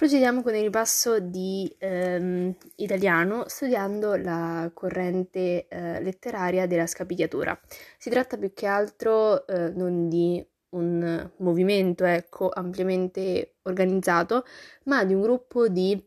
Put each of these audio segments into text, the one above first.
Procediamo con il ripasso di ehm, italiano studiando la corrente eh, letteraria della scapigliatura. Si tratta più che altro eh, non di un movimento ecco, ampiamente organizzato, ma di un gruppo di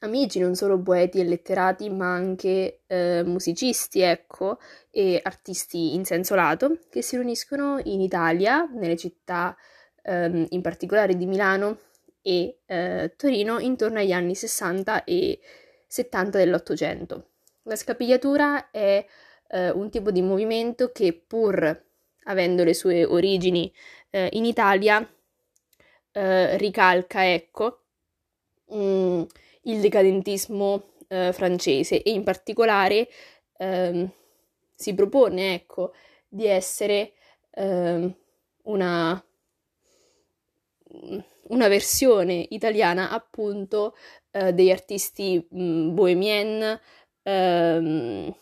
amici, non solo poeti e letterati, ma anche eh, musicisti, ecco, e artisti in senso lato, che si riuniscono in Italia, nelle città ehm, in particolare di Milano, e eh, Torino intorno agli anni 60 e 70 dell'Ottocento. La scapigliatura è eh, un tipo di movimento che pur avendo le sue origini eh, in Italia eh, ricalca, ecco, mh, mm, il decadentismo eh, francese e in particolare ehm, si propone, ecco, di essere ehm, una una versione italiana appunto eh, degli artisti mh, mm, bohemien ehm,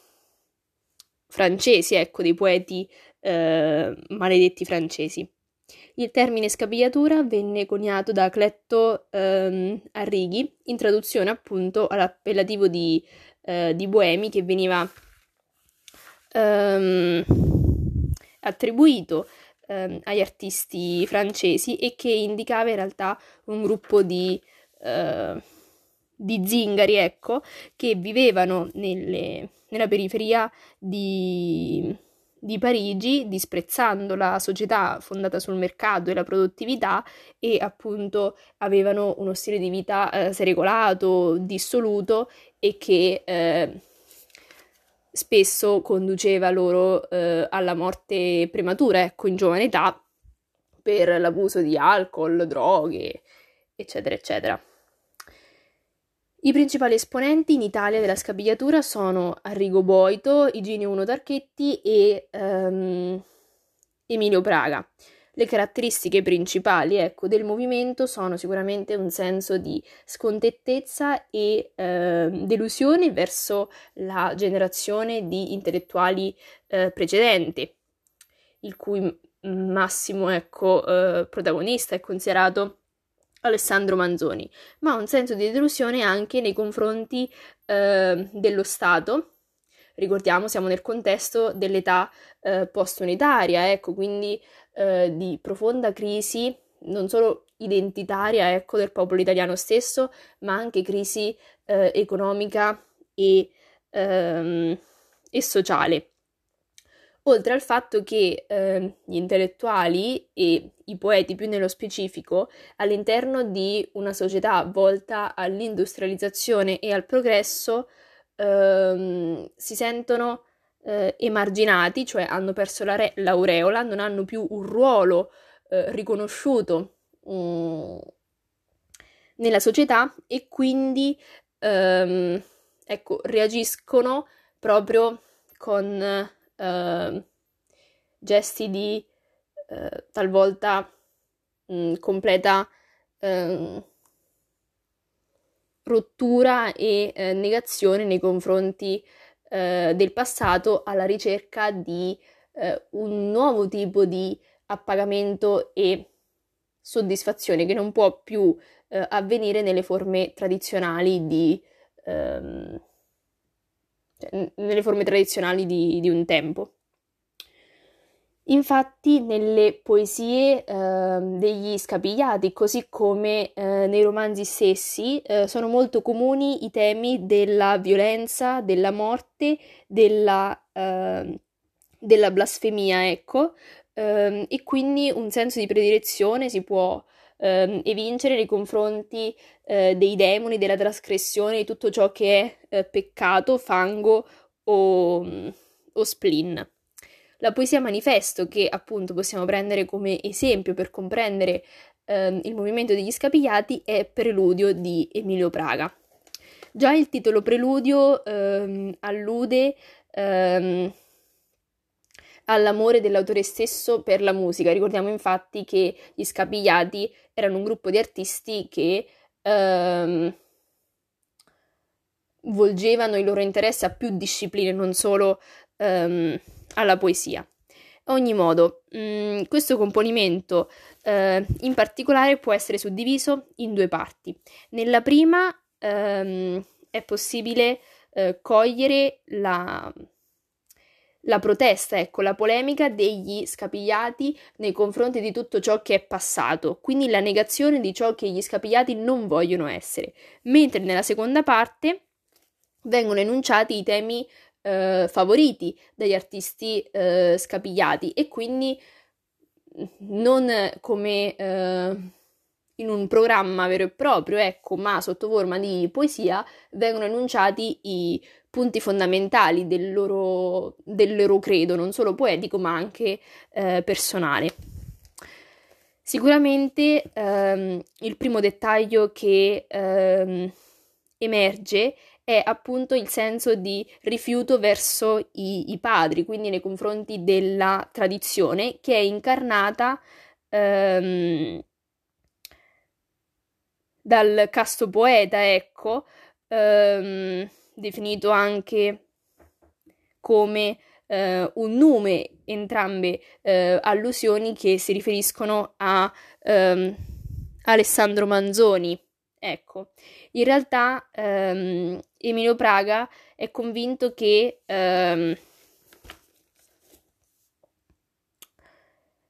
francesi, ecco, dei poeti eh, maledetti francesi. Il termine scapigliatura venne coniato da Cletto ehm, Arrighi in traduzione appunto all'appellativo di, eh, di Boemi che veniva ehm, attribuito ehm, agli artisti francesi e che indicava in realtà un gruppo di, eh, di zingari, ecco, che vivevano nelle, nella periferia di, di Parigi, disprezzando la società fondata sul mercato e la produttività e appunto avevano uno stile di vita eh, seregolato, dissoluto e che eh, spesso conduceva loro eh, alla morte prematura, ecco, in giovane età, per l'abuso di alcol, droghe, eccetera, eccetera. I principali esponenti in Italia della scapigliatura sono Arrigo Boito, Iginio Uno Tarchetti e um, Emilio Praga. Le caratteristiche principali ecco, del movimento sono sicuramente un senso di scontettezza e eh, delusione verso la generazione di intellettuali eh, precedente, il cui massimo ecco, eh, protagonista è considerato Alessandro Manzoni, ma un senso di delusione anche nei confronti eh, dello Stato ricordiamo siamo nel contesto dell'età eh, post-unitaria, ecco, quindi eh, di profonda crisi non solo identitaria ecco, del popolo italiano stesso, ma anche crisi eh, economica e, ehm, e, sociale. Oltre al fatto che eh, gli intellettuali e i poeti più nello specifico, all'interno di una società volta all'industrializzazione e al progresso, ehm, si sentono eh, emarginati, cioè hanno perso la re- l'aureola, non hanno più un ruolo eh, riconosciuto um, nella società e quindi ehm, ecco, reagiscono proprio con eh, gesti di eh, talvolta mh, mm, completa ehm, rottura e eh, negazione nei confronti eh, del passato alla ricerca di eh, un nuovo tipo di appagamento e soddisfazione che non può più eh, avvenire nelle forme tradizionali di ehm, cioè, nelle forme tradizionali di, di un tempo. Infatti nelle poesie eh, degli scapigliati, così come eh, nei romanzi stessi, eh, sono molto comuni i temi della violenza, della morte, della, ehm, della blasfemia, ecco, ehm, e quindi un senso di predilezione si può ehm, evincere nei confronti eh, dei demoni, della trasgressione, di tutto ciò che è eh, peccato, fango o, o spleen. La poesia manifesto, che appunto possiamo prendere come esempio per comprendere ehm, il movimento degli scapigliati, è Preludio di Emilio Praga. Già il titolo Preludio ehm, allude ehm, all'amore dell'autore stesso per la musica. Ricordiamo infatti che gli scapigliati erano un gruppo di artisti che ehm, volgevano il loro interesse a più discipline, non solo ehm, alla poesia. A ogni modo, mh, mm, questo componimento eh, in particolare può essere suddiviso in due parti. Nella prima ehm, è possibile eh, cogliere la, la protesta, ecco, la polemica degli scapigliati nei confronti di tutto ciò che è passato, quindi la negazione di ciò che gli scapigliati non vogliono essere, mentre nella seconda parte vengono enunciati i temi eh, favoriti dagli artisti eh, scapigliati e quindi non come eh, in un programma vero e proprio, ecco, ma sotto forma di poesia vengono enunciati i punti fondamentali del loro, del loro credo, non solo poetico ma anche eh, personale. Sicuramente ehm, il primo dettaglio che ehm, emerge è appunto il senso di rifiuto verso i, i padri, quindi nei confronti della tradizione che è incarnata ehm, dal casto poeta, ecco, ehm, definito anche come eh, un nome, entrambe eh, allusioni che si riferiscono a ehm, Alessandro Manzoni. Ecco, in realtà ehm, Emilio Praga è convinto che ehm,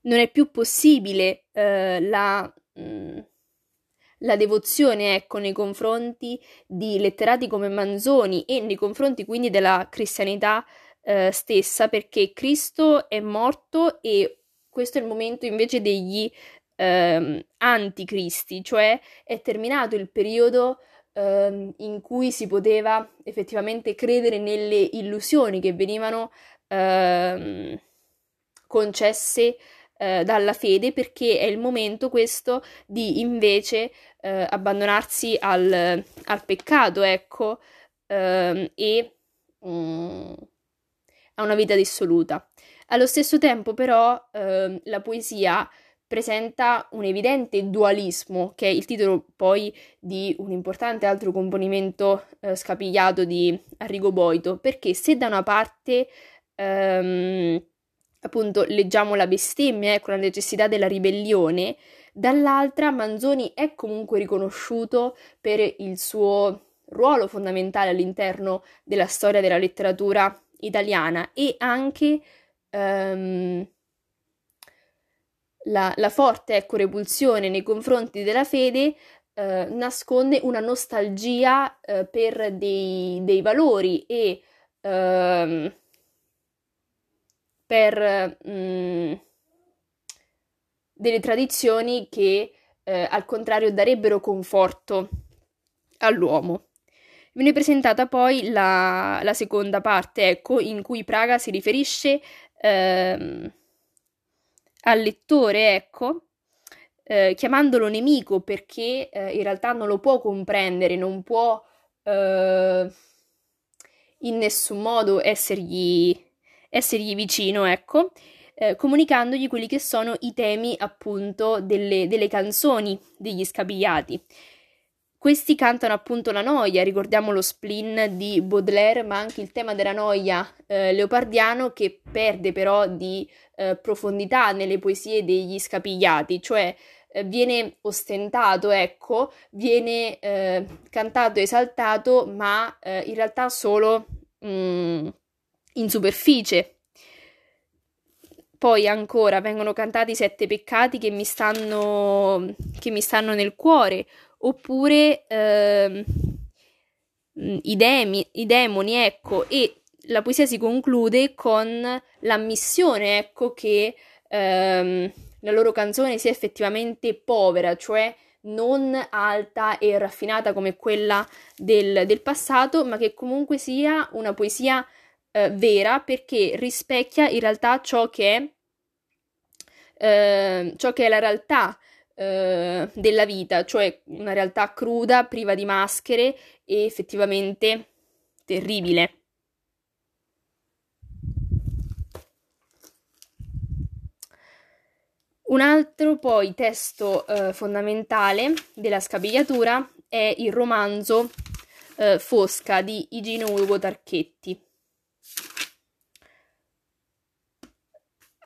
non è più possibile eh, la, mh, mm, la, devozione ecco, nei confronti di letterati come Manzoni e nei confronti quindi della cristianità eh, stessa perché Cristo è morto e questo è il momento invece degli ehm, anticristi, cioè è terminato il periodo ehm, in cui si poteva effettivamente credere nelle illusioni che venivano ehm, concesse eh, dalla fede perché è il momento questo di invece eh, abbandonarsi al, al, peccato, ecco, ehm, e mm, a una vita dissoluta. Allo stesso tempo, però, ehm, la poesia presenta un evidente dualismo, che è il titolo poi di un importante altro componimento eh, scapigliato di Arrigo Boito, perché se da una parte ehm, appunto leggiamo la bestemmia, ecco la necessità della ribellione, dall'altra Manzoni è comunque riconosciuto per il suo ruolo fondamentale all'interno della storia della letteratura italiana e anche ehm, la, la forte ecco, repulsione nei confronti della fede eh, nasconde una nostalgia eh, per dei, dei, valori e eh, per mh, mm, delle tradizioni che eh, al contrario darebbero conforto all'uomo. Viene presentata poi la, la seconda parte, ecco, in cui Praga si riferisce ehm, al lettore, ecco, eh, chiamandolo nemico perché eh, in realtà non lo può comprendere, non può eh, in nessun modo essergli, essergli vicino, ecco, eh, comunicandogli quelli che sono i temi appunto delle, delle canzoni degli scapigliati. Questi cantano appunto la noia, ricordiamo lo spleen di Baudelaire, ma anche il tema della noia eh, leopardiano che perde però di eh, profondità nelle poesie degli scapigliati, cioè eh, viene ostentato, ecco, viene eh, cantato, esaltato, ma eh, in realtà solo mh, mm, in superficie. Poi ancora vengono cantati i sette peccati che mi stanno, che mi stanno nel cuore, oppure eh, i, demi, i demoni, ecco, e la poesia si conclude con l'ammissione, ecco, che ehm, la loro canzone sia effettivamente povera, cioè non alta e raffinata come quella del, del passato, ma che comunque sia una poesia eh, vera perché rispecchia in realtà ciò che è, eh, ciò che è la realtà eh, della vita, cioè una realtà cruda, priva di maschere e effettivamente terribile. Un altro poi testo eh, fondamentale della scapigliatura è il romanzo eh, Fosca di Igino Ugo Tarchetti.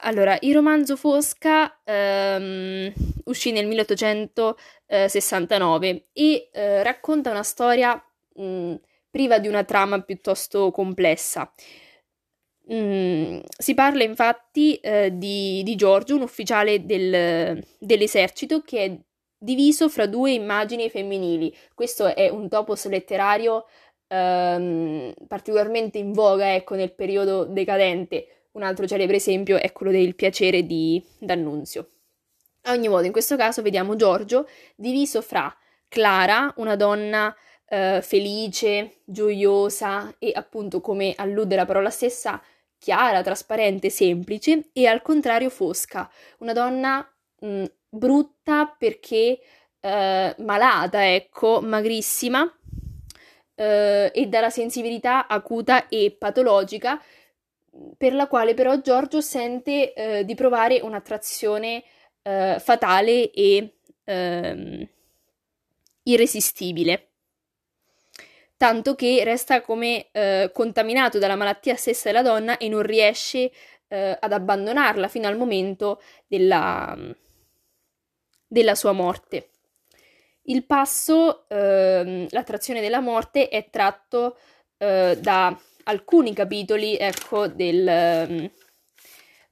allora, il romanzo Fosca ehm, uscì nel 1869 e eh, racconta una storia mh, priva di una trama piuttosto complessa. Mm, si parla infatti eh, di, di, Giorgio, un ufficiale del, dell'esercito che è diviso fra due immagini femminili. Questo è un topos letterario ehm, particolarmente in voga ecco, nel periodo decadente. Un altro celebre esempio è quello del piacere di D'Annunzio. A ogni modo, in questo caso vediamo Giorgio diviso fra Clara, una donna eh, felice, gioiosa e appunto come allude la parola stessa, chiara, trasparente, semplice e al contrario fosca, una donna mh, mm, brutta perché eh, malata, ecco, magrissima eh, e dalla sensibilità acuta e patologica per la quale però Giorgio sente eh, di provare un'attrazione eh, fatale e ehm, irresistibile tanto che resta come eh, contaminato dalla malattia stessa della donna e non riesce eh, ad abbandonarla fino al momento della, della sua morte. Il passo, eh, l'attrazione della morte, è tratto eh, da alcuni capitoli ecco, del,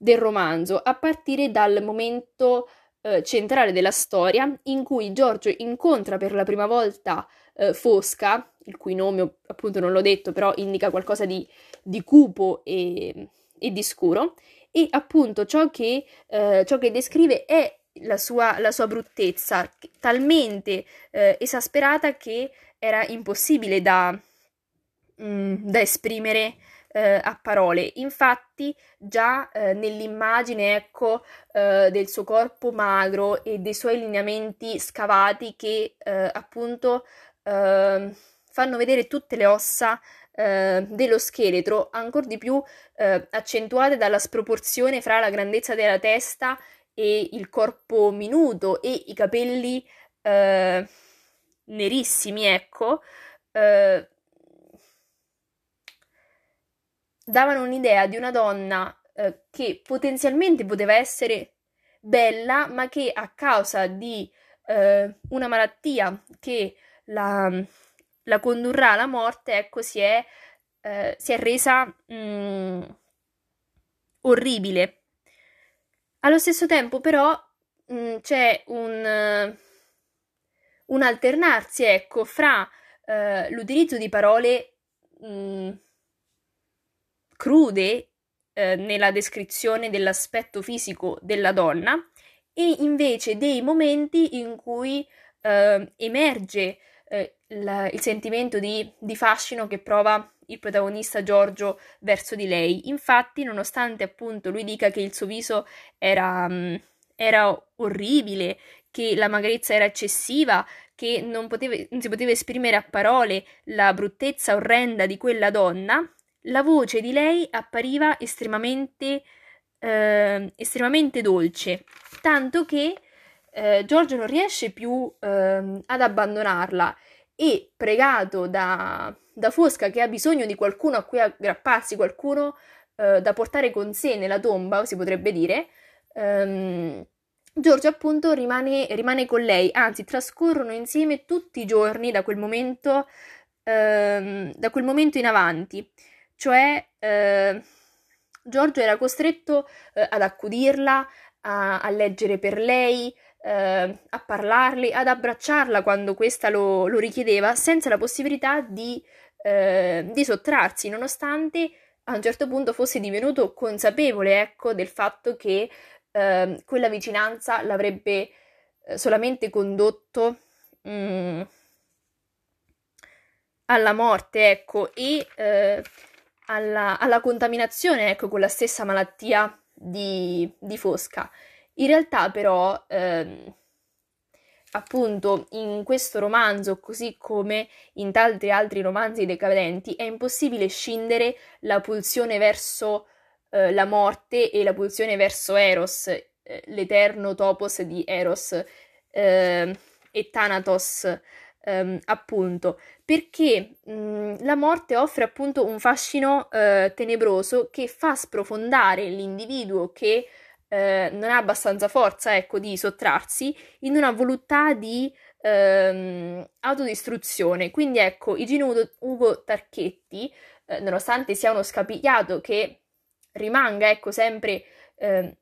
del, romanzo, a partire dal momento eh, centrale della storia in cui Giorgio incontra per la prima volta eh, Fosca, il cui nome appunto non l'ho detto, però indica qualcosa di, di cupo e, e, di scuro, e appunto ciò che, eh, ciò che descrive è la sua, la sua bruttezza, talmente eh, esasperata che era impossibile da, mh, mm, da esprimere eh, a parole. Infatti, già eh, nell'immagine, ecco, eh, del suo corpo magro e dei suoi lineamenti scavati che eh, appunto eh, fanno vedere tutte le ossa eh, dello scheletro, ancora di più eh, accentuate dalla sproporzione fra la grandezza della testa e il corpo minuto e i capelli eh, nerissimi, ecco, eh, davano un'idea di una donna eh, che potenzialmente poteva essere bella, ma che a causa di eh, una malattia che la, la condurrà alla morte, ecco, si è, eh, si è resa mh, mm, orribile. Allo stesso tempo, però, mh, mm, c'è un, un, alternarsi, ecco, fra uh, l'utilizzo di parole mh, mm, crude uh, nella descrizione dell'aspetto fisico della donna e invece dei momenti in cui uh, emerge eh, il, il, sentimento di, di, fascino che prova il protagonista Giorgio verso di lei. Infatti, nonostante appunto lui dica che il suo viso era, um, era orribile, che la magrezza era eccessiva, che non, poteva, non si poteva esprimere a parole la bruttezza orrenda di quella donna, la voce di lei appariva estremamente, eh, estremamente dolce, tanto che eh, Giorgio non riesce più eh, ad abbandonarla e pregato da, da, Fosca che ha bisogno di qualcuno a cui aggrapparsi, qualcuno eh, da portare con sé nella tomba, si potrebbe dire, ehm, Giorgio appunto rimane, rimane, con lei, anzi trascorrono insieme tutti i giorni da quel momento, ehm, da quel momento in avanti, cioè eh, Giorgio era costretto eh, ad accudirla, a, a leggere per lei, eh, a parlarle, ad abbracciarla quando questa lo, lo richiedeva, senza la possibilità di, eh, di, sottrarsi, nonostante a un certo punto fosse divenuto consapevole, ecco, del fatto che eh, quella vicinanza l'avrebbe eh, solamente condotto mh, mm, alla morte, ecco, e eh, alla, alla, contaminazione, ecco, con la stessa malattia di, di Fosca. In realtà però, ehm, appunto, in questo romanzo, così come in tanti altri romanzi decadenti, è impossibile scindere la pulsione verso eh, la morte e la pulsione verso Eros, eh, l'eterno topos di Eros eh, e Thanatos. Um, appunto perché mh, la morte offre appunto un fascino uh, tenebroso che fa sprofondare l'individuo che eh, non ha abbastanza forza, ecco, di sottrarsi in una volontà di ehm, autodistruzione. Quindi ecco, Igino Ugo Tarchetti, eh, nonostante sia uno scapigliato che rimanga, ecco, sempre eh,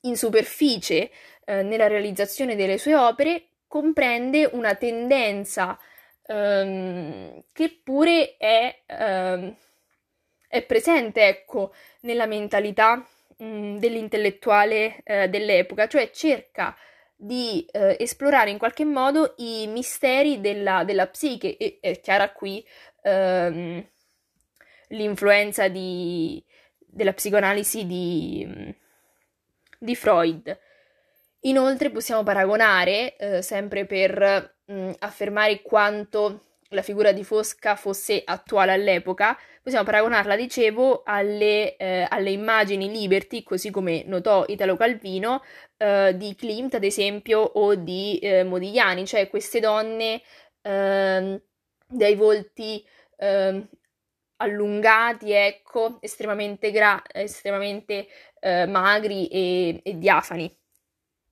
in superficie eh, nella realizzazione delle sue opere, comprende una tendenza ehm, che pure è, ehm, è presente, ecco, nella mentalità mh, mm, dell'intellettuale eh, dell'epoca, cioè cerca di eh, esplorare in qualche modo i misteri della, della psiche e è chiara qui ehm, l'influenza di, della psicoanalisi di, di Freud. Inoltre possiamo paragonare, eh, sempre per mh, mm, affermare quanto la figura di Fosca fosse attuale all'epoca, possiamo paragonarla, dicevo, alle, eh, alle immagini Liberty, così come notò Italo Calvino, eh, di Klimt, ad esempio, o di eh, Modigliani, cioè queste donne ehm, dai volti ehm, allungati, ecco, estremamente, gra- estremamente eh, magri e, e diafani.